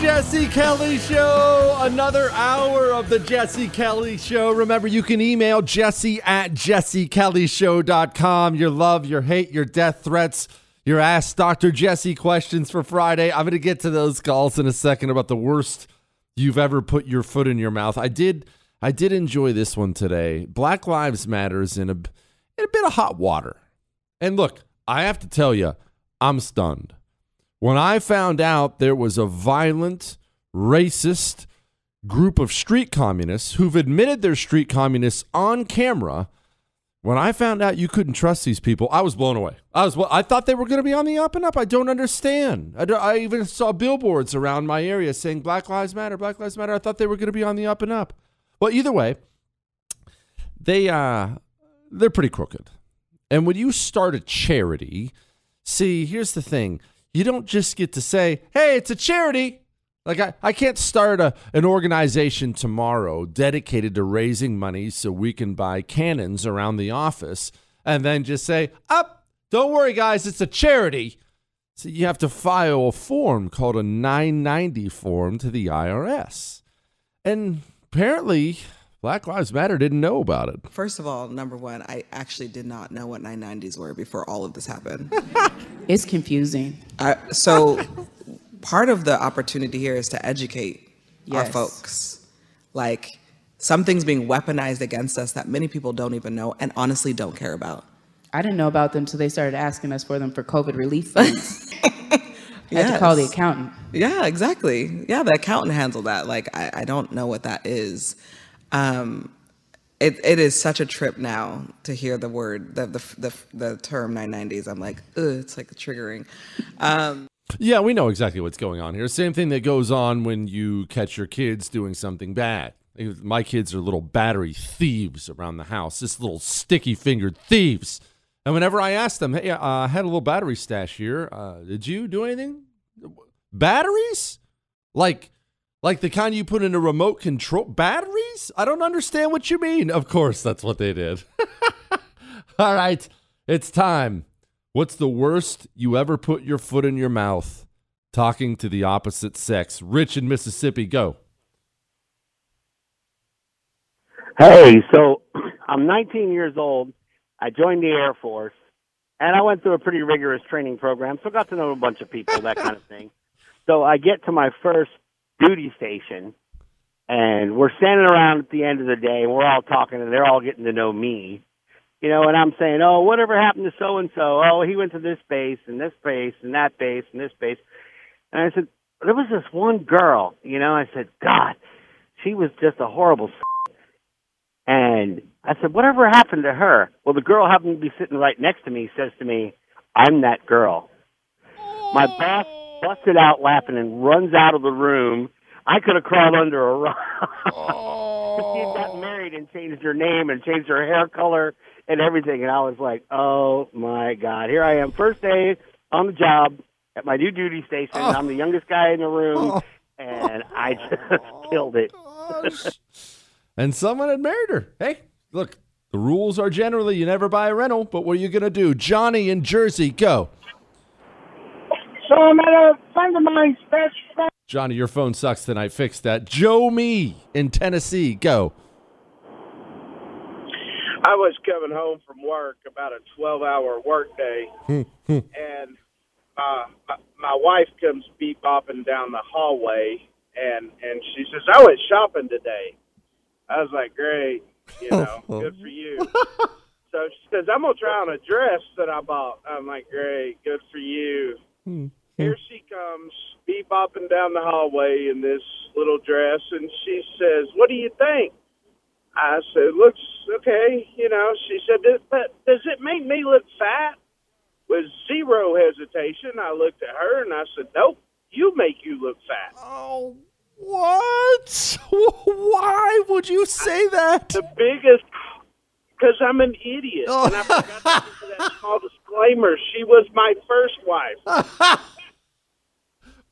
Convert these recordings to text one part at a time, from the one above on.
Jesse Kelly Show. Another hour of the Jesse Kelly Show. Remember, you can email jesse at jessekellyshow.com. Your love, your hate, your death threats, your Ask Dr. Jesse questions for Friday. I'm going to get to those calls in a second about the worst you've ever put your foot in your mouth. I did. I did enjoy this one today. Black Lives Matters in a in a bit of hot water. And look, I have to tell you, I'm stunned. When I found out there was a violent, racist group of street communists who've admitted they're street communists on camera, when I found out you couldn't trust these people, I was blown away. I was I thought they were going to be on the up and up. I don't understand. I, don't- I even saw billboards around my area saying Black Lives Matter, Black Lives Matter. I thought they were going to be on the up and up. Well, either way, they uh they're pretty crooked. And when you start a charity, see, here's the thing. You don't just get to say, hey, it's a charity. Like I, I can't start a, an organization tomorrow dedicated to raising money so we can buy cannons around the office and then just say, up, don't worry, guys, it's a charity. So you have to file a form called a 990 form to the IRS. And apparently, Black Lives Matter didn't know about it. First of all, number one, I actually did not know what 990s were before all of this happened. It's confusing. I, so, part of the opportunity here is to educate our folks. Like, something's being weaponized against us that many people don't even know and honestly don't care about. I didn't know about them until they started asking us for them for COVID relief funds. I had to call the accountant. Yeah, exactly. Yeah, the accountant handled that. Like, I, I don't know what that is. Um, it, it is such a trip now to hear the word, the, the, the, the term 990s. I'm like, ugh, it's like triggering. Um, Yeah, we know exactly what's going on here. Same thing that goes on when you catch your kids doing something bad. My kids are little battery thieves around the house, just little sticky fingered thieves. And whenever I ask them, hey, uh, I had a little battery stash here. Uh, did you do anything? Batteries? Like like the kind you put in a remote control batteries? I don't understand what you mean. Of course, that's what they did. All right, it's time. What's the worst you ever put your foot in your mouth talking to the opposite sex? Rich in Mississippi, go. Hey, so I'm 19 years old. I joined the Air Force, and I went through a pretty rigorous training program, so got to know a bunch of people, that kind of thing. So I get to my first duty station, and we're standing around at the end of the day, and we're all talking, and they're all getting to know me. You know, and I'm saying, oh, whatever happened to so and so? Oh, he went to this base and this base and that base and this base. And I said, there was this one girl, you know, I said, God, she was just a horrible and I said, whatever happened to her? Well, the girl happened to be sitting right next to me says to me, I'm that girl. My boss busted out laughing and runs out of the room. I could have crawled under a rock. she had gotten oh. married and changed her name and changed her hair color and everything. And I was like, oh my God. Here I am, first day on the job at my new duty station. Oh. I'm the youngest guy in the room. Oh. And I just oh, killed it. and someone had married her. Hey, look, the rules are generally you never buy a rental, but what are you going to do? Johnny in Jersey, go. So I'm at a friend of mine's best friend. Johnny, your phone sucks tonight. Fix that. Joe Me in Tennessee, go. I was coming home from work about a 12 hour work day, and uh, my, my wife comes beep bopping down the hallway, and and she says, "I went shopping today." I was like, "Great, you know, good for you." so she says, "I'm gonna try on a dress that I bought." I'm like, "Great, good for you." Hmm. Here she comes, beep bopping down the hallway in this little dress, and she says, "What do you think?" I said, "Looks okay." You know, she said, "Does- "But does it make me look fat?" With zero hesitation, I looked at her and I said, "Nope, you make you look fat." Oh, what? Why would you say that? The biggest, because I'm an idiot, Oh. and I forgot to that small disclaimer. She was my first wife.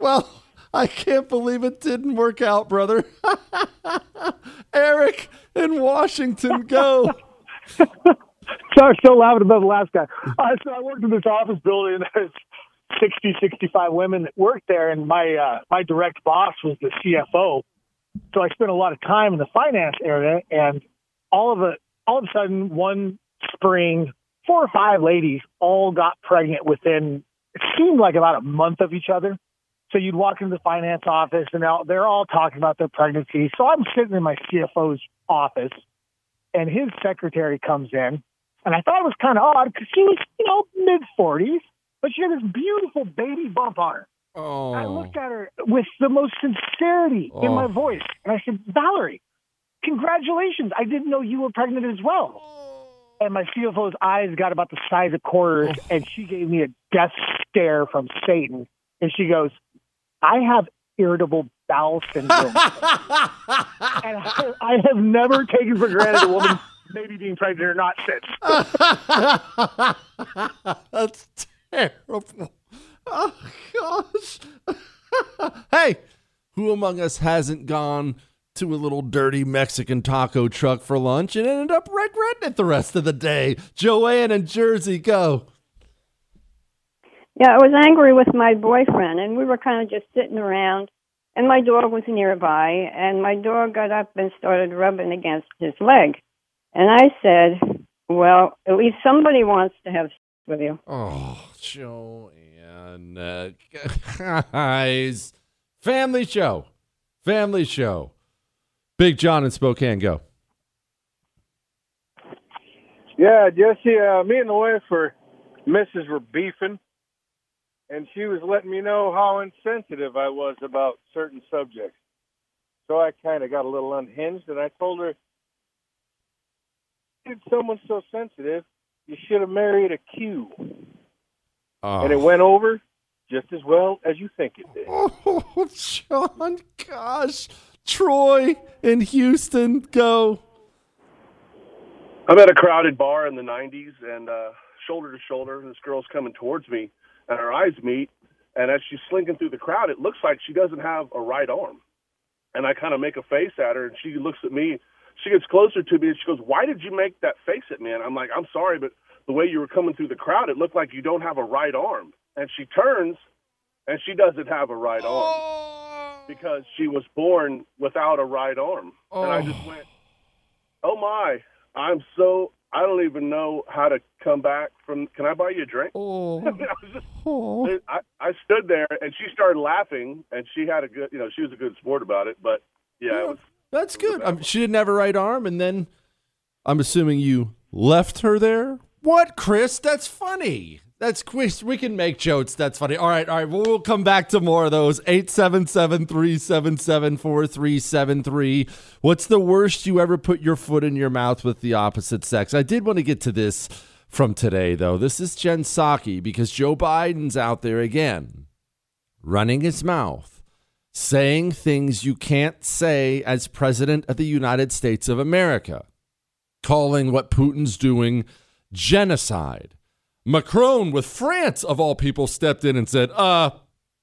Well, I can't believe it didn't work out, brother. Eric in Washington, go. Sorry, still laughing about the last guy. Uh, so I worked in this office building. and There's 60, 65 women that worked there, and my uh, my direct boss was the CFO. So I spent a lot of time in the finance area, and all of a all of a sudden, one spring, four or five ladies all got pregnant within. It seemed like about a month of each other. So you'd walk into the finance office, and they're all, they're all talking about their pregnancy. So I'm sitting in my CFO's office, and his secretary comes in, and I thought it was kind of odd because she was, you know, mid 40s, but she had this beautiful baby bump on her. Oh. I looked oh. at her with the most sincerity in my Oh. voice, and I said, Valerie, congratulations. I didn't know you were pregnant as well. And my CFO's eyes got about the size of quarters, oh. and she gave me a death stare from Satan. And she goes, I have irritable bowel syndrome. and I, I have never taken for granted a woman maybe being pregnant or not since. That's terrible. Oh, gosh. hey, who among us hasn't gone to a little dirty Mexican taco truck for lunch and ended up regretting it the rest of the day? Joanne in Jersey, go. Yeah, I was angry with my boyfriend, and we were kind of just sitting around, and my dog was nearby, and my dog got up and started rubbing against his leg. And I said, Well, at least somebody wants to have sex with you. Oh, Joanne. Uh, guys. Family show. Family show. Big John in Spokane, go. Yeah, Jesse, uh, me and the wife were, missus were beefing, and she was letting me know how insensitive I was about certain subjects. So I kind of got a little unhinged, and I told her, if someone's so sensitive, you should have married a Q. Oh. And it went over just as well as you think it did. Oh, John, gosh. Troy in Houston, go. I'm at a crowded bar in the 90s, and uh, shoulder to shoulder, this girl's coming towards me, and our eyes meet, And as she's slinking through the crowd, it looks like she doesn't have a right arm. And I kind of make a face at her, and she looks at me. She gets closer to me, and she goes, "Why did you make that face at me?" And I'm like, "I'm sorry, but the way you were coming through the crowd, it looked like you don't have a right arm." And she turns, and she doesn't have a right arm because she was born without a right arm. And I just went, "Oh my!" I'm so I don't even know how to come back from. Can I buy you a drink? Oh, I, was just, I, I stood there and she started laughing and she had a good, you know, she was a good sport about it. But yeah, it was. That's good. Um, she didn't have a right arm, and then I'm assuming you left her there. What, Chris? That's funny. That's. We can make jokes. That's funny. All right, all right. Well, we'll come back to more of those. 877 377 4373. What's the worst you ever put your foot in your mouth with the opposite sex? I did want to get to this from today, though. This is Jen Psaki because Joe Biden's out there again, running his mouth, saying things you can't say as president of the United States of America, calling what Putin's doing genocide. Macron with France of all people stepped in and said, "Uh,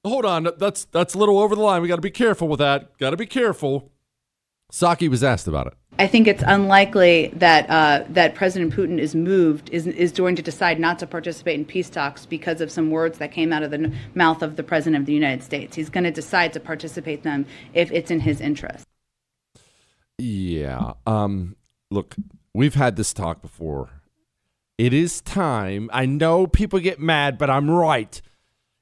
hold on, that's that's a little over the line. We got to be careful with that. Got to be careful." Psaki was asked about it. I think it's unlikely that uh, that President Putin is moved is is going to decide not to participate in peace talks because of some words that came out of the n- mouth of the President of the United States. He's going to decide to participate them if it's in his interest. Yeah. Um, look, we've had this talk before. It is time. I know people get mad, but I'm right.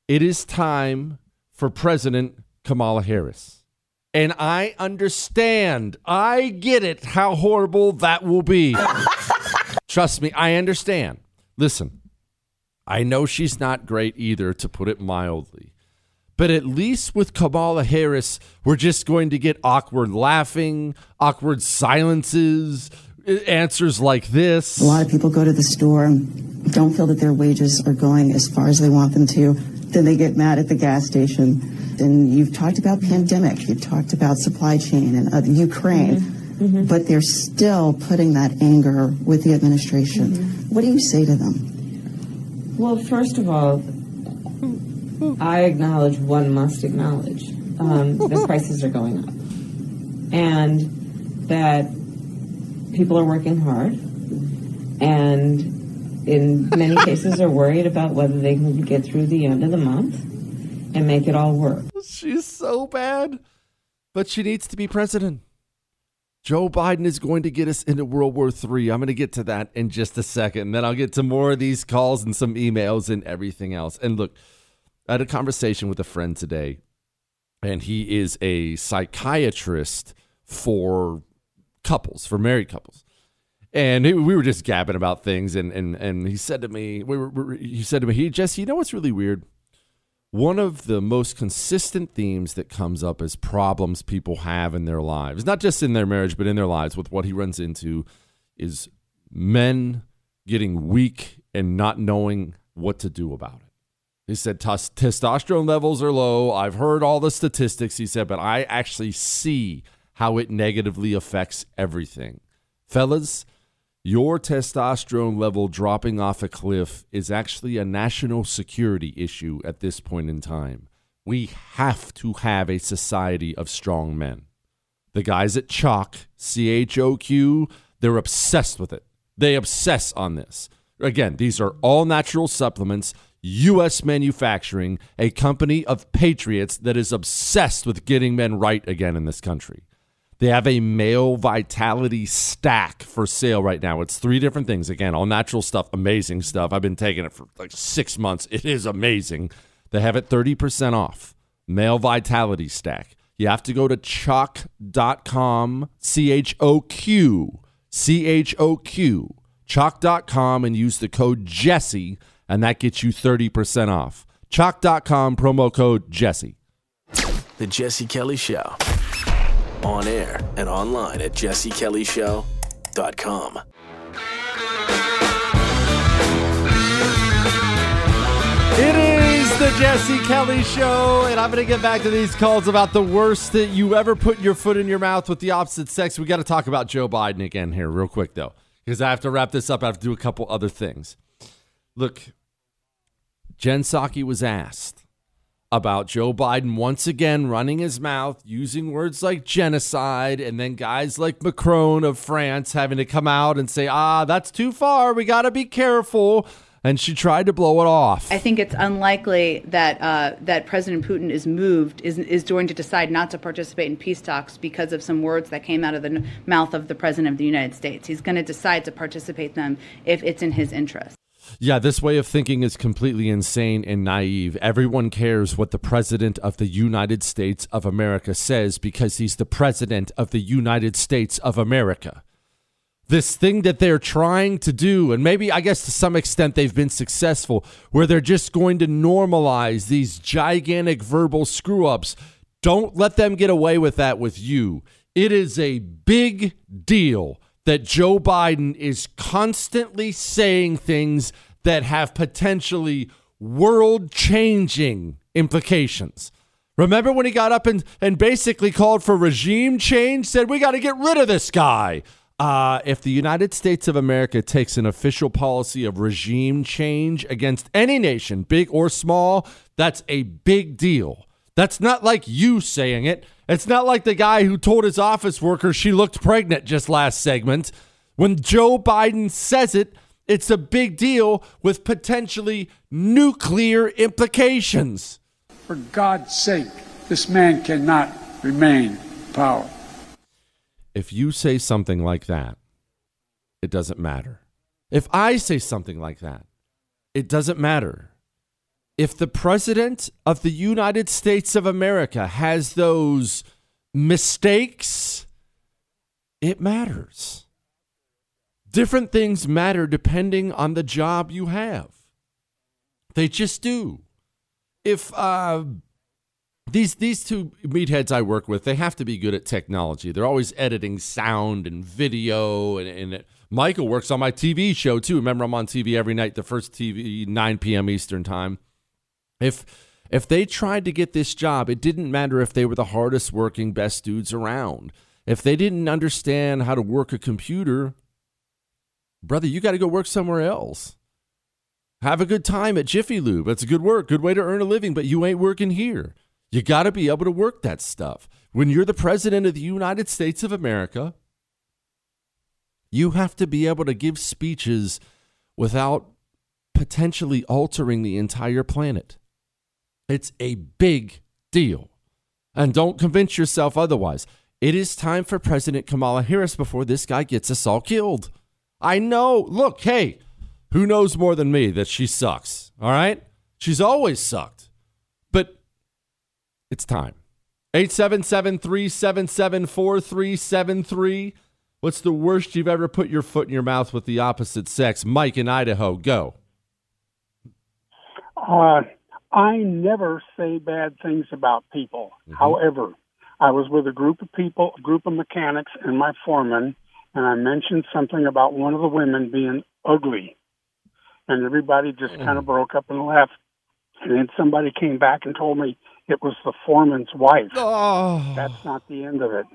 It is time for President Kamala Harris. And I understand, I get it, how horrible that will be. Trust me, I understand. Listen, I know she's not great either, to put it mildly. But at least with Kamala Harris, we're just going to get awkward laughing, awkward silences, answers like this. A lot of people go to the store and don't feel that their wages are going as far as they want them to. Then they get mad at the gas station. And you've talked about pandemic, you've talked about supply chain and uh, Ukraine, but they're still putting that anger with the administration. What do you say to them? Well, first of all, I acknowledge one must acknowledge um, that prices are going up and that people are working hard and in many cases are worried about whether they can get through the end of the month and make it all work. She's so bad, but she needs to be president. Joe Biden is going to get us into World War III. I'm going to get to that in just a second. Then I'll get to more of these calls and some emails and everything else. And look, I had a conversation with a friend today, and he is a psychiatrist for couples, for married couples. And he, we were just gabbing about things, and and and he said to me, we were, we- he said to me, he Jesse, you know what's really weird? One of the most consistent themes that comes up as problems people have in their lives, not just in their marriage, but in their lives, with what he runs into, is men getting weak and not knowing what to do about it. He said testosterone levels are low. I've heard all the statistics, he said, but I actually see how it negatively affects everything. Fellas, your testosterone level dropping off a cliff is actually a national security issue at this point in time. We have to have a society of strong men. The guys at Choq, C H O Q, they're obsessed with it. They obsess on this. Again, these are all natural supplements, U.S. manufacturing, a company of patriots that is obsessed with getting men right again in this country. They have a male vitality stack for sale right now. It's three different things. Again, all natural stuff, amazing stuff. I've been taking it for like six months. It is amazing. They have it 30% off. Male vitality stack. You have to go to choq.com, C H O Q, C H O Q, choq.com, and use the code Jesse, and that gets you 30% off. Choq.com, promo code Jesse. The Jesse Kelly Show. On air and online at jessekellyshow.com. It is the Jesse Kelly Show, and I'm going to get back to these calls about the worst that you ever put your foot in your mouth with the opposite sex. We got to talk about Joe Biden again here, real quick, though, because I have to wrap this up. I have to do a couple other things. Look, Jen Psaki was asked about Joe Biden once again running his mouth, using words like genocide, and then guys like Macron of France having to come out and say, ah, that's too far. We got to be careful. And she tried to blow it off. I think it's unlikely that uh, that President Putin is moved is is going to decide not to participate in peace talks because of some words that came out of the mouth of the President of the United States. He's going to decide to participate them if it's in his interest. Yeah, this way of thinking is completely insane and naive. Everyone cares what the President of the United States of America says because he's the President of the United States of America. This thing that they're trying to do, and maybe I guess to some extent they've been successful, where they're just going to normalize these gigantic verbal screw ups. Don't let them get away with that with you. It is a big deal that Joe Biden is constantly saying things that have potentially world changing implications. Remember when he got up and, and basically called for regime change, said, We got to get rid of this guy. Uh, if the United States of America takes an official policy of regime change against any nation, big or small, that's a big deal. That's not like you saying it. It's not like the guy who told his office worker she looked pregnant just last segment. When Joe Biden says it, it's a big deal with potentially nuclear implications. For God's sake, this man cannot remain in power. If you say something like that, it doesn't matter. If I say something like that, it doesn't matter. If the president of the United States of America has those mistakes, it matters. Different things matter depending on the job you have. They just do. If uh, these these two meatheads I work with, they have to be good at technology. They're always editing sound and video, and, and it, Michael works on my TV show too. Remember, I'm on TV every night, the first TV 9 p.m. Eastern time. If if they tried to get this job, it didn't matter if they were the hardest working, best dudes around. If they didn't understand how to work a computer, brother, you got to go work somewhere else. Have a good time at Jiffy Lube. That's a good work, good way to earn a living, but you ain't working here. You got to be able to work that stuff. When you're the president of the United States of America, you have to be able to give speeches without potentially altering the entire planet. It's a big deal. And don't convince yourself otherwise. It is time for President Kamala Harris before this guy gets us all killed. I know. Look, hey, who knows more than me that she sucks? All right? She's always sucked. But it's time. 877 377 4373. What's the worst you've ever put your foot in your mouth with the opposite sex? Mike in Idaho, go. Uh, I never say bad things about people. However, I was with a group of people, a group of mechanics, and my foreman, and I mentioned something about one of the women being ugly. And everybody just kind of broke up and left. And then somebody came back and told me it was the foreman's wife. Oh. That's not the end of it.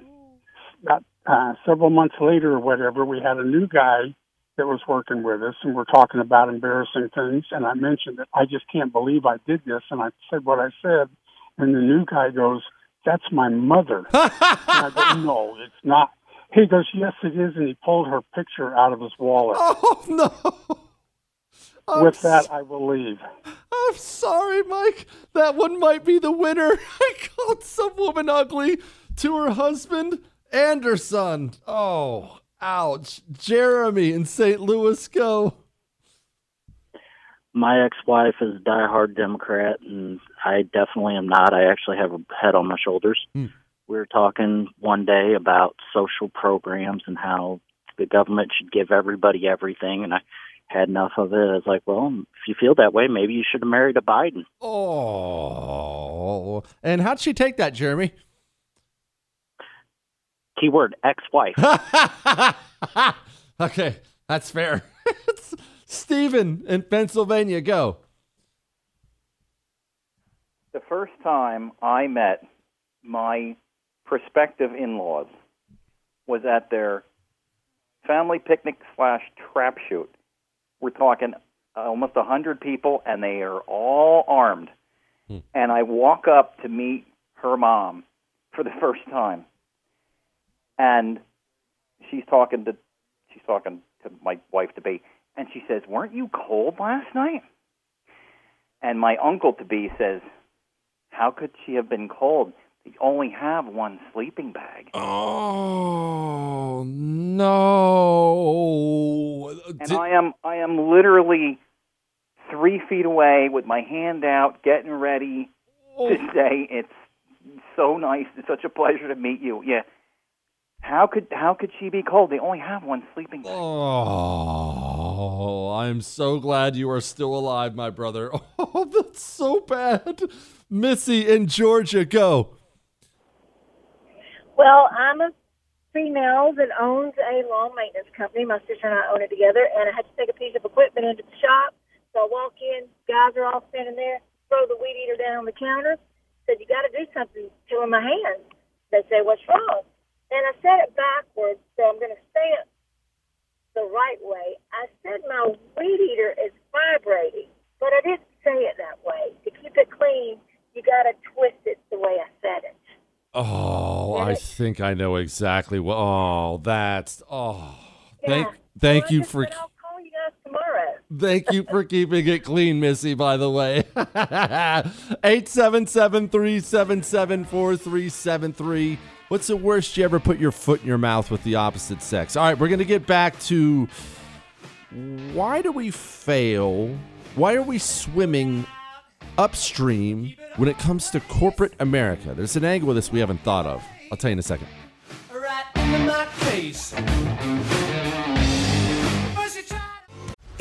About uh, several months later or whatever, we had a new guy that was working with us, and we're talking about embarrassing things. And I mentioned that I just can't believe I did this, and I said what I said. And the new guy goes, "That's my mother." and I go, "No, it's not." He goes, "Yes, it is," and he pulled her picture out of his wallet. Oh no! I'm With that, I will leave. I'm sorry, Mike. That one might be the winner. I called some woman ugly to her husband and her son. Oh, ouch. Jeremy in St. Louis, go. my ex-wife is a diehard Democrat, and I definitely am not. I actually have a head on my shoulders. Hmm. We were talking one day about social programs and how the government should give everybody everything, and I had enough of it. I was like, well, if you feel that way, maybe you should have married a Biden. Oh. And how'd she take that, Jeremy? Keyword ex-wife. okay, that's fair. Stephen in Pennsylvania, go. The first time I met my prospective in-laws was at their family picnic slash trap shoot. We're talking almost a hundred people, and they are all armed. Hmm. and I walk up to meet her mom for the first time, and she's talking to she's talking to my wife to be, and she says, "Weren't you cold last night?" And my uncle to be says, "How could she have been cold? They only have one sleeping bag." Oh no! and I am I am literally three feet away with my hand out, getting ready to oh. say it's so nice. It's such a pleasure to meet you. Yeah. How could how could she be cold? They only have one sleeping bag. Oh, I'm so glad you are still alive, my brother. Oh, that's so bad. Missy in Georgia, go. Well, I'm a female that owns a lawn maintenance company. My sister and I own it together, and I had to take a piece of equipment into the shop. So I walk in, guys are all standing there, throw the weed eater down on the counter. Said, "You got to do something." In my hands. They say, "What's wrong?" And I said it backwards, so I'm going to say it the right way. I said my weed eater is vibrating, but I didn't say it that way. To keep it clean, you got to twist it the way I said it. Oh, I think I know exactly what. Oh, that's. Oh, thank thank you for. I'll call you guys tomorrow. Thank you for keeping it clean, Missy, by the way. 877 377 4373. What's the worst you ever put your foot in your mouth with the opposite sex? All right, we're going to get back to why do we fail? Why are we swimming upstream when it comes to corporate America? There's an angle of this we haven't thought of. I'll tell you in a second.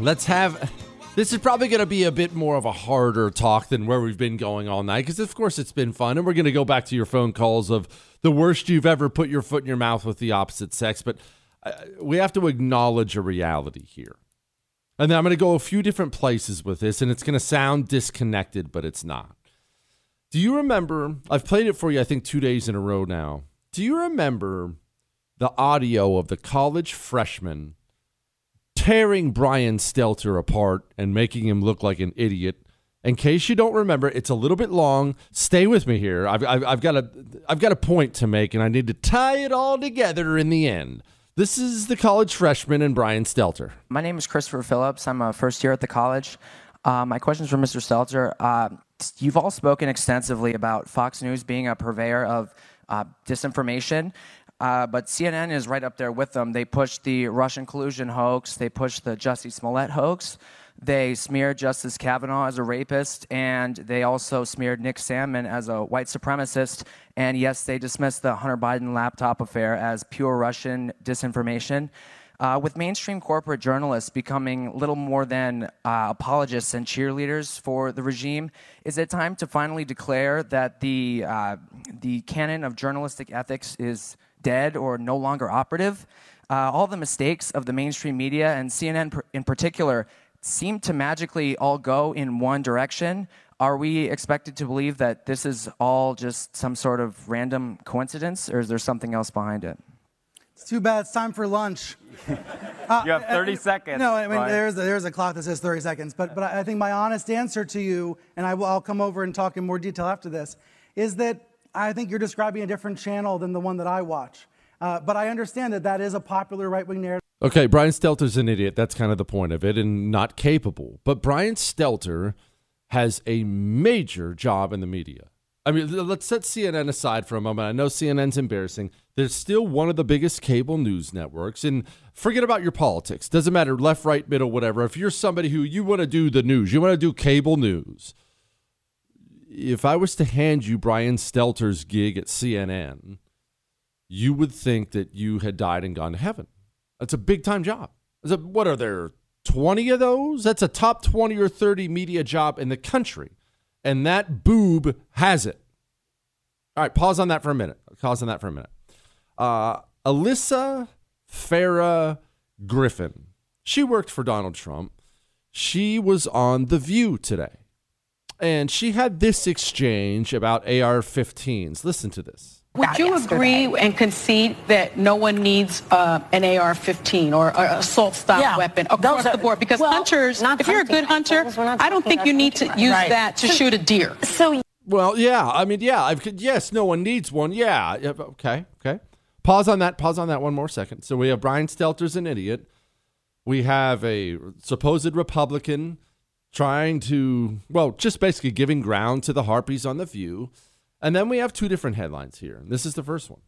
let's have. This is probably going to be a bit more of a harder talk than where we've been going all night because, of course, it's been fun. And we're going to go back to your phone calls of the worst you've ever put your foot in your mouth with the opposite sex. But uh, we have to acknowledge a reality here. And then I'm going to go a few different places with this, and it's going to sound disconnected, but it's not. Do you remember? I've played it for you, I think, two days in a row now. Do you remember the audio of the college freshman tearing Brian Stelter apart and making him look like an idiot? In case you don't remember, it's a little bit long. Stay with me here. I've, I've, I've got a I've got a point to make, and I need to tie it all together in the end. This is the college freshman and Brian Stelter. My name is Christopher Phillips. I'm a first year at the college. Uh, my question is for Mr. Stelter. Uh, you've all spoken extensively about Fox News being a purveyor of uh, disinformation. Uh, but CNN is right up there with them. They pushed the Russian collusion hoax. They pushed the Jussie Smollett hoax. They smeared Justice Kavanaugh as a rapist, and they also smeared Nick Sandmann as a white supremacist. And yes, they dismissed the Hunter Biden laptop affair as pure Russian disinformation. Uh, with mainstream corporate journalists becoming little more than uh, apologists and cheerleaders for the regime, is it time to finally declare that the uh, the canon of journalistic ethics is dead or no longer operative? Uh, all the mistakes of the mainstream media and CNN in particular seem to magically all go in one direction. Are we expected to believe that this is all just some sort of random coincidence, or is there something else behind it? It's too bad. It's time for lunch. Uh, you have 30 uh, seconds. No, I mean there's a, there's a clock that says 30 seconds, but but I think my honest answer to you, and I will I'll come over and talk in more detail after this, is that I think you're describing a different channel than the one that I watch. Uh, but I understand that that is a popular right wing narrative. Okay, Brian Stelter's an idiot. That's kind of the point of it, and not capable. But Brian Stelter has a major job in the media. I mean, let's set CNN aside for a moment. I know CNN's embarrassing. They're still one of the biggest cable news networks. And forget about your politics. Doesn't matter, left, right, middle, whatever. If you're somebody who you want to do the news, you want to do cable news. If I was to hand you Brian Stelter's gig at CNN, you would think that you had died and gone to heaven. That's a big time job. A, what are there, 20 of those? That's a top 20 or 30 media job in the country and that boob has it. All right, pause on that for a minute. Pause on that for a minute. Uh, Alyssa Farah Griffin. She worked for Donald Trump. She was on The View today. And she had this exchange about AR 15s. Listen to this. Would you agree and concede that no one needs uh, an AR-15 or an assault-style yeah, weapon across are, the board? Because well, hunters, if you're a good hunter, I don't think you need to use right. that to so, shoot a deer. So, well, yeah, I mean, yeah, I've, yes, no one needs one. Yeah, okay, okay. Pause on that. Pause on that one more second. So we have Brian Stelter's an idiot. We have a supposed Republican trying to, well, just basically giving ground to the harpies on the View. And then we have two different headlines here. This is the first one.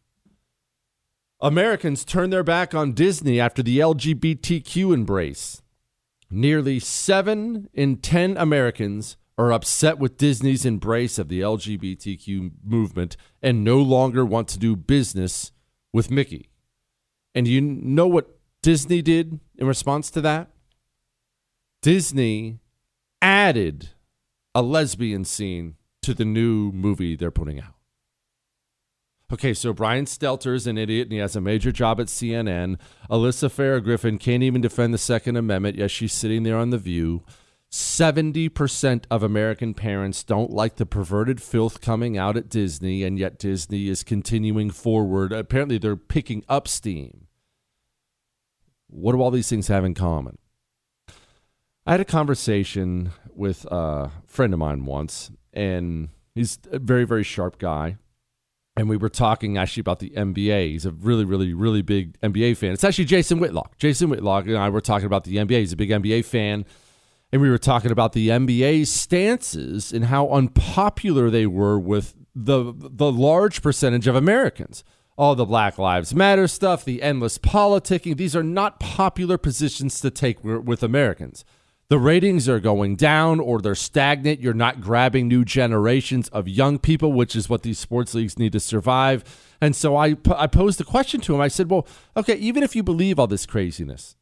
Americans turn their back on Disney after the LGBTQ embrace. Nearly 7 in 10 Americans are upset with Disney's embrace of the LGBTQ movement and no longer want to do business with Mickey. And you know what Disney did in response to that? Disney added a lesbian scene to the new movie they're putting out. Okay, so Brian Stelter is an idiot and he has a major job at CNN. Alyssa Farah Griffin can't even defend the Second Amendment. Yes, she's sitting there on The View. 70% of American parents don't like the perverted filth coming out at Disney, and yet Disney is continuing forward. Apparently, they're picking up steam. What do all these things have in common? I had a conversation with a friend of mine once, and he's a very, very sharp guy. And we were talking actually about the NBA. He's a really, really, really big NBA fan. It's actually Jason Whitlock. Jason Whitlock and I were talking about the NBA. He's a big NBA fan. And we were talking about the NBA's stances and how unpopular they were with the the large percentage of Americans. All the Black Lives Matter stuff, the endless politicking, these are not popular positions to take with Americans. The ratings are going down or they're stagnant. You're not grabbing new generations of young people, which is what these sports leagues need to survive. And so I, I posed the question to him. I said, Well, okay, even if you believe all this craziness,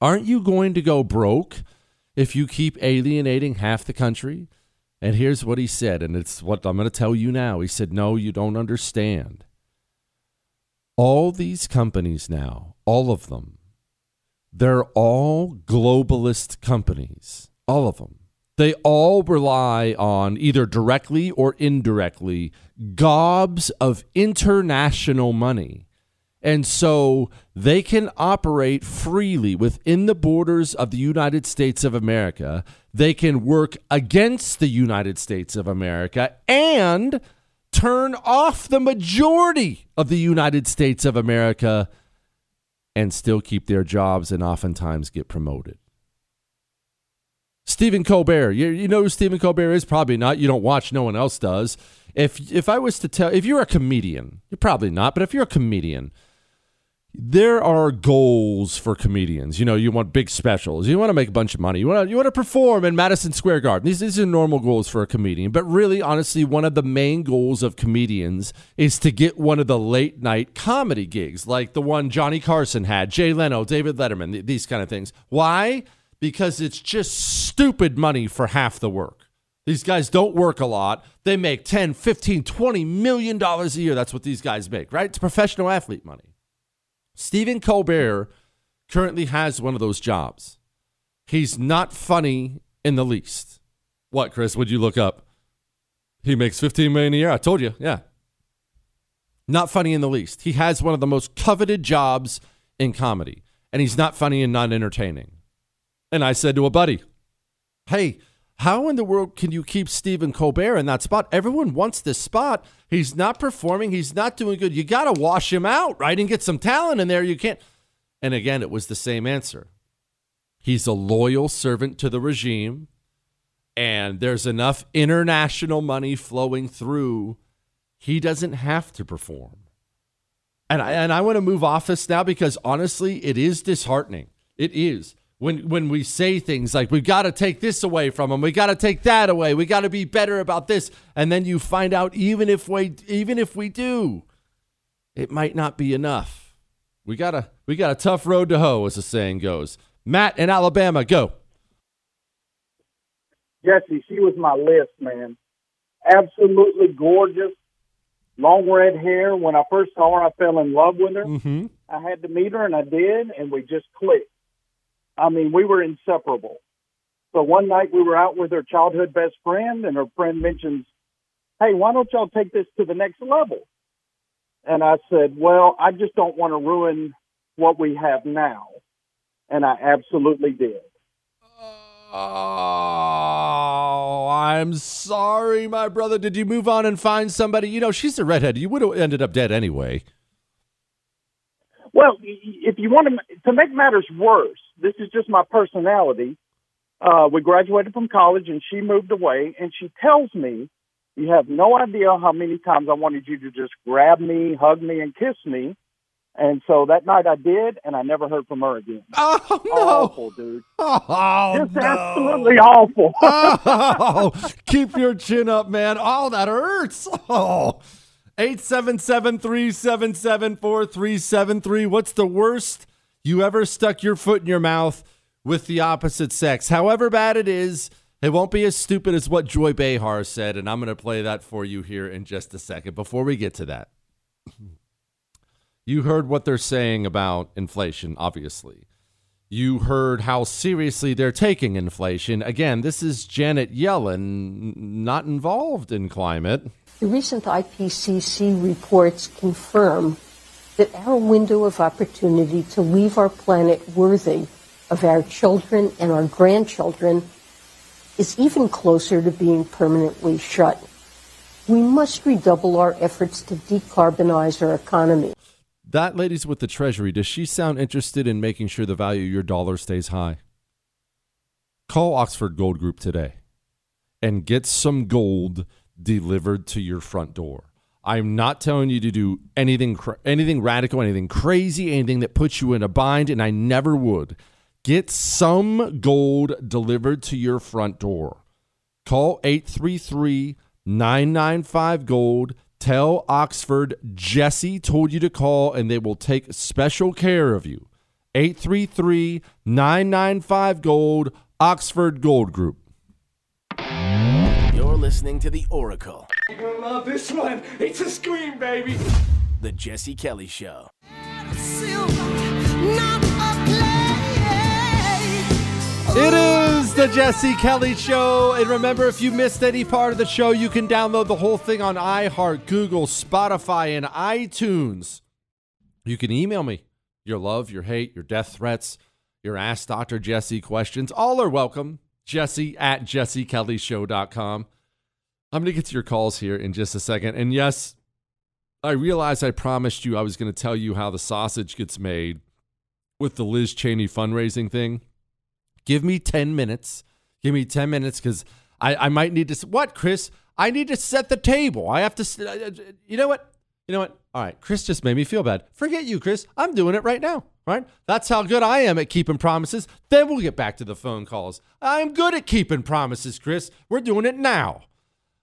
aren't you going to go broke if you keep alienating half the country? And here's what he said, and it's what I'm going to tell you now. He said, No, you don't understand. All these companies now, all of them, they're all globalist companies, all of them. They all rely on either directly or indirectly gobs of international money. And so they can operate freely within the borders of the United States of America. They can work against the United States of America and turn off the majority of the United States of America and still keep their jobs and oftentimes get promoted. Stephen Colbert, you, you know who Stephen Colbert is? Probably not. You don't watch, no one else does. If if I was to tell, if you're a comedian, you're probably not, but if you're a comedian, there are goals for comedians. You know, you want big specials. You want to make a bunch of money. You want to you want to perform in Madison Square Garden. These these are normal goals for a comedian. But really, honestly, one of the main goals of comedians is to get one of the late night comedy gigs, like the one Johnny Carson had, Jay Leno, David Letterman, these kind of things. Why? Because it's just stupid money for half the work. These guys don't work a lot. They make 10, 15, 20 million dollars a year. That's what these guys make, right? It's professional athlete money. Stephen Colbert currently has one of those jobs. He's not funny in the least. What, Chris? Would you look up? He makes 15 million a year. I told you. Yeah. Not funny in the least. He has one of the most coveted jobs in comedy, and he's not funny and not entertaining. And I said to a buddy, Hey, how in the world can you keep Stephen Colbert in that spot? Everyone wants this spot. He's not performing. He's not doing good. You got to wash him out, right? And get some talent in there. You can't. And again, it was the same answer. He's a loyal servant to the regime, and there's enough international money flowing through. He doesn't have to perform. And I, and I want to move office now because honestly, it is disheartening. It is when when we say things like we've got to take this away from them, we got to take that away, we got to be better about this, and then you find out even if we even if we do, it might not be enough. We got a we got a tough road to hoe, as the saying goes. Matt in Alabama, go. Jesse, she was my list, man. Absolutely gorgeous, long red hair. When I first saw her, I fell in love with her. Mm-hmm. I had to meet her, and I did, and we just clicked I mean, we were inseparable. So one night we were out with her childhood best friend, and her friend mentions, Hey, why don't y'all take this to the next level? And I said, Well, I just don't want to ruin what we have now. And I absolutely did. Oh, I'm sorry, my brother. Did you move on and find somebody? You know, she's a redhead. You would have ended up dead anyway. Well, if you want to, to make matters worse, this is just my personality. Uh, we graduated from college and she moved away and she tells me, you have no idea how many times I wanted you to just grab me, hug me, and kiss me. And so that night I did, and I never heard from her again. Oh no! Awful, dude. Oh Just no. absolutely awful. oh, keep your chin up, man. Oh, that hurts. Oh. 877-377-4373. What's the worst you ever stuck your foot in your mouth with the opposite sex? However bad it is, it won't be as stupid as what Joy Behar said, and I'm going to play that for you here in just a second. Before we get to that, you heard what they're saying about inflation, obviously. You heard how seriously they're taking inflation. Again, this is Janet Yellen, not involved in climate. The recent IPCC reports confirm that our window of opportunity to leave our planet worthy of our children and our grandchildren is even closer to being permanently shut. We must redouble our efforts to decarbonize our economy. That lady's with the Treasury. Does she sound interested in making sure the value of your dollar stays high? Call Oxford Gold Group today and get some gold delivered to your front door. I'm not telling you to do anything anything radical, anything crazy, anything that puts you in a bind and I never would. Get some gold delivered to your front door. Call 833 995 gold. Tell Oxford Jesse told you to call and they will take special care of you. 833 995 gold, Oxford Gold Group. You're listening to The Oracle. You're gonna love this one. It's a scream, baby. The Jesse Kelly Show. It is the Jesse Kelly Show. And remember, if you missed any part of the show, you can download the whole thing on iHeart, Google, Spotify, and iTunes. You can email me your love, your hate, your death threats, your Ask Dr. Jesse questions. All are welcome. Jesse at jessekellyshow.com. I'm going to get to your calls here in just a second. And yes, I realize I promised you I was going to tell you how the sausage gets made with the Liz Cheney fundraising thing. Give me 10 minutes. Give me 10 minutes because I, I might need to. What, Chris? I need to set the table. I have to. You know what? You know what? All right. Chris just made me feel bad. Forget you, Chris. I'm doing it right now. Right? That's how good I am at keeping promises. Then we'll get back to the phone calls. I'm good at keeping promises, Chris. We're doing it now.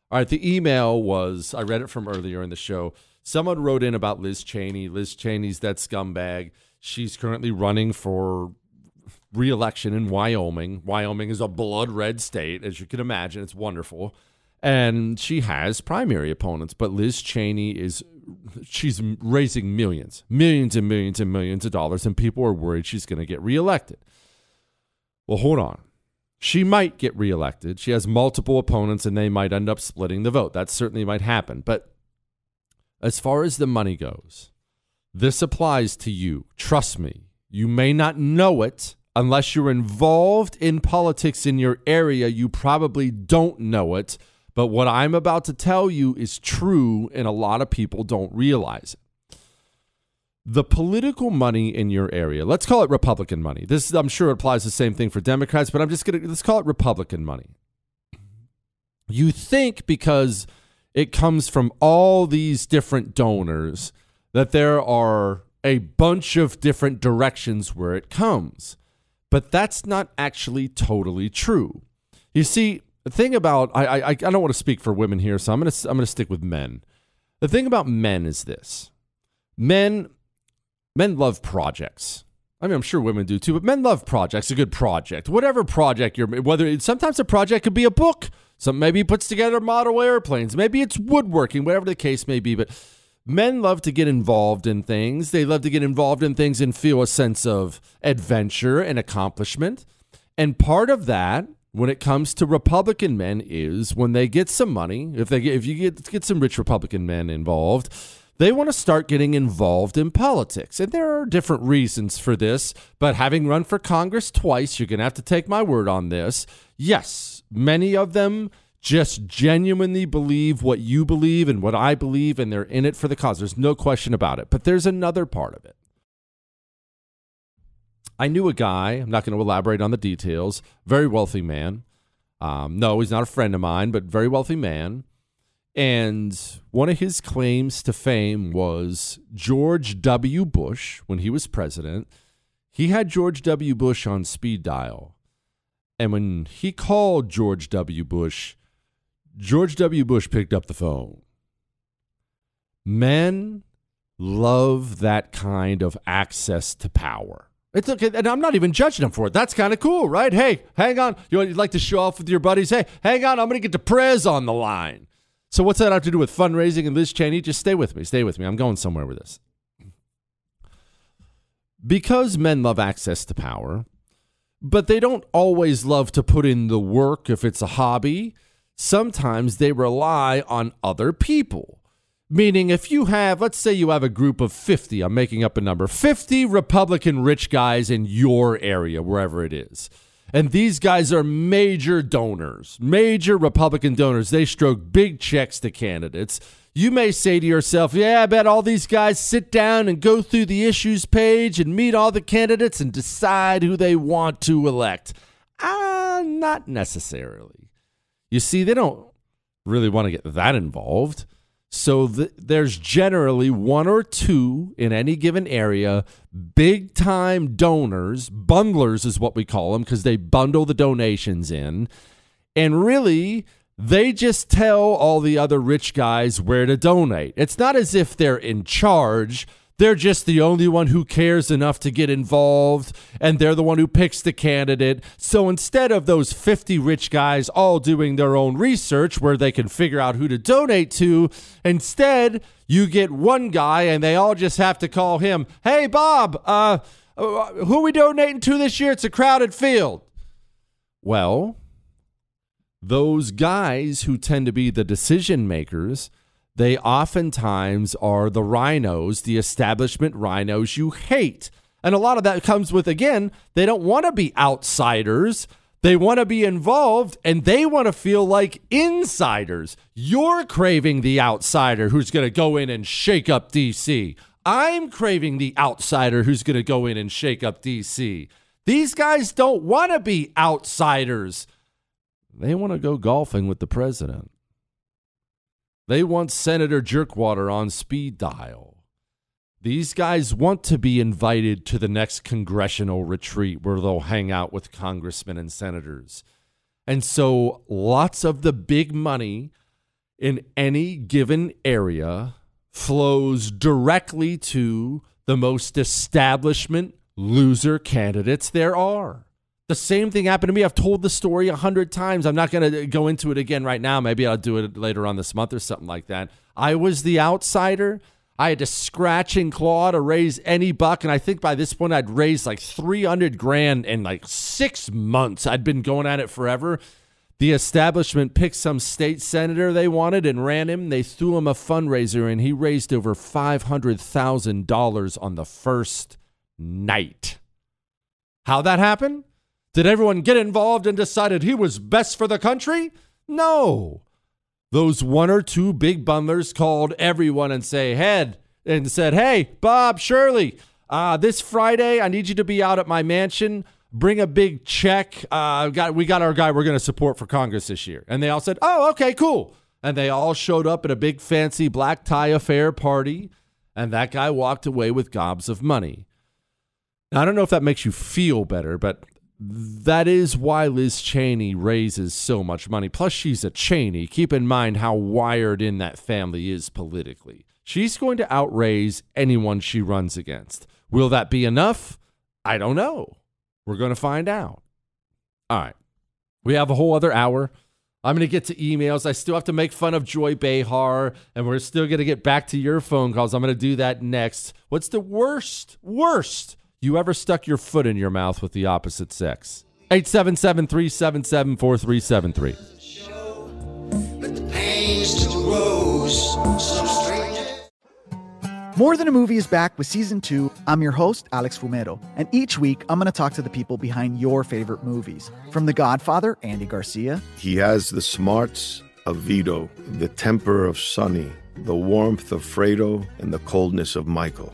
All right. The email was I read it from earlier in the show. Someone wrote in about Liz Cheney. Liz Cheney's that scumbag. She's currently running for reelection in Wyoming. Wyoming is a blood red state, as you can imagine. It's wonderful. And she has primary opponents, but Liz Cheney is she's raising millions, millions and millions and millions of dollars, and people are worried she's going to get reelected. Well, hold on. She might get reelected. She has multiple opponents, and they might end up splitting the vote. That certainly might happen. But as far as the money goes, this applies to you. Trust me. You may not know it, unless you're involved in politics in your area, you probably don't know it. But what I'm about to tell you is true, and a lot of people don't realize it. The political money in your area, let's call it Republican money. This, I'm sure, applies the same thing for Democrats, but I'm just going to let's call it Republican money. You think because it comes from all these different donors that there are a bunch of different directions where it comes. But that's not actually totally true. You see, the thing about I I, I don't want to speak for women here, so I'm gonna I'm gonna stick with men. The thing about men is this: men men love projects. I mean, I'm sure women do too, but men love projects. A good project, whatever project you're, whether sometimes a project could be a book. Some maybe he puts together model airplanes. Maybe it's woodworking, whatever the case may be. But men love to get involved in things. They love to get involved in things and feel a sense of adventure and accomplishment. And part of that, when it comes to Republican men, is when they get some money. If they get, if you get get some rich Republican men involved, they want to start getting involved in politics. And there are different reasons for this. But having run for Congress twice, you're going to have to take my word on this. Yes, many of them just genuinely believe what you believe and what I believe, and they're in it for the cause. There's no question about it. But there's another part of it. I knew a guy, I'm not going to elaborate on the details, very wealthy man. Um, no, he's not a friend of mine, but very wealthy man. And one of his claims to fame was George W. Bush, when he was president, he had George W. Bush on speed dial. And when he called George W. Bush, George W. Bush picked up the phone. Men love that kind of access to power. It's okay, and I'm not even judging them for it. That's kind of cool, right? Hey, hang on. You'd like to show off with your buddies? Hey, hang on. I'm going to get the Prez on the line. So, what's that have to do with fundraising and Liz Cheney? Just stay with me. Stay with me. I'm going somewhere with this. Because men love access to power, but they don't always love to put in the work if it's a hobby sometimes they rely on other people. Meaning, if you have, let's say you have a group of 50, I'm making up a number, 50 Republican rich guys in your area, wherever it is. And these guys are major donors, major Republican donors. They stroke big checks to candidates. You may say to yourself, yeah, I bet all these guys sit down and go through the issues page and meet all the candidates and decide who they want to elect. Ah, uh, not necessarily. You see, they don't really want to get that involved. So th- there's generally one or two in any given area, big time donors, bundlers is what we call them because they bundle the donations in. And really, they just tell all the other rich guys where to donate. It's not as if they're in charge they're just the only one who cares enough to get involved, and they're the one who picks the candidate. So instead of those 50 rich guys all doing their own research where they can figure out who to donate to, instead, you get one guy and they all just have to call him, Hey, Bob, uh, who are we donating to this year? It's a crowded field. Well, those guys who tend to be the decision makers they oftentimes are the rhinos, the establishment rhinos you hate. And a lot of that comes with, again, they don't want to be outsiders. They want to be involved and they want to feel like insiders. You're craving the outsider who's going to go in and shake up DC. I'm craving the outsider who's going to go in and shake up DC. These guys don't want to be outsiders. They want to go golfing with the president. They want Senator Jerkwater on speed dial. These guys want to be invited to the next congressional retreat where they'll hang out with congressmen and senators. And so lots of the big money in any given area flows directly to the most establishment loser candidates there are. The same thing happened to me. I've told the story a hundred times. I'm not going to go into it again right now. Maybe I'll do it later on this month or something like that. I was the outsider. I had to scratch and claw to raise any buck. And I think by this point, I'd raised like 300 grand in like six months. I'd been going at it forever. The establishment picked some state senator they wanted and ran him. They threw him a fundraiser, and he raised over $500,000 on the first night. How that happened? Did everyone get involved and decided he was best for the country? No. Those one or two big bundlers called everyone and say head and said, "Hey, Bob Shirley, uh, this Friday I need you to be out at my mansion. Bring a big check. Uh, got we got our guy we're going to support for Congress this year." And they all said, "Oh, okay, cool." And they all showed up at a big fancy black tie affair party, and that guy walked away with gobs of money. Now, I don't know if that makes you feel better, but that is why Liz Cheney raises so much money. Plus, she's a Cheney. Keep in mind how wired in that family is politically. She's going to outraise anyone she runs against. Will that be enough? I don't know. We're going to find out. All right. We have a whole other hour. I'm going to get to emails. I still have to make fun of Joy Behar, and we're still going to get back to your phone calls. I'm going to do that next. What's the worst, worst you ever stuck your foot in your mouth with the opposite sex? 877 377 4373. More Than a Movie is back with season two. I'm your host, Alex Fumero, and each week I'm going to talk to the people behind your favorite movies. From The Godfather, Andy Garcia. He has the smarts of Vito, the temper of Sonny, the warmth of Fredo, and the coldness of Michael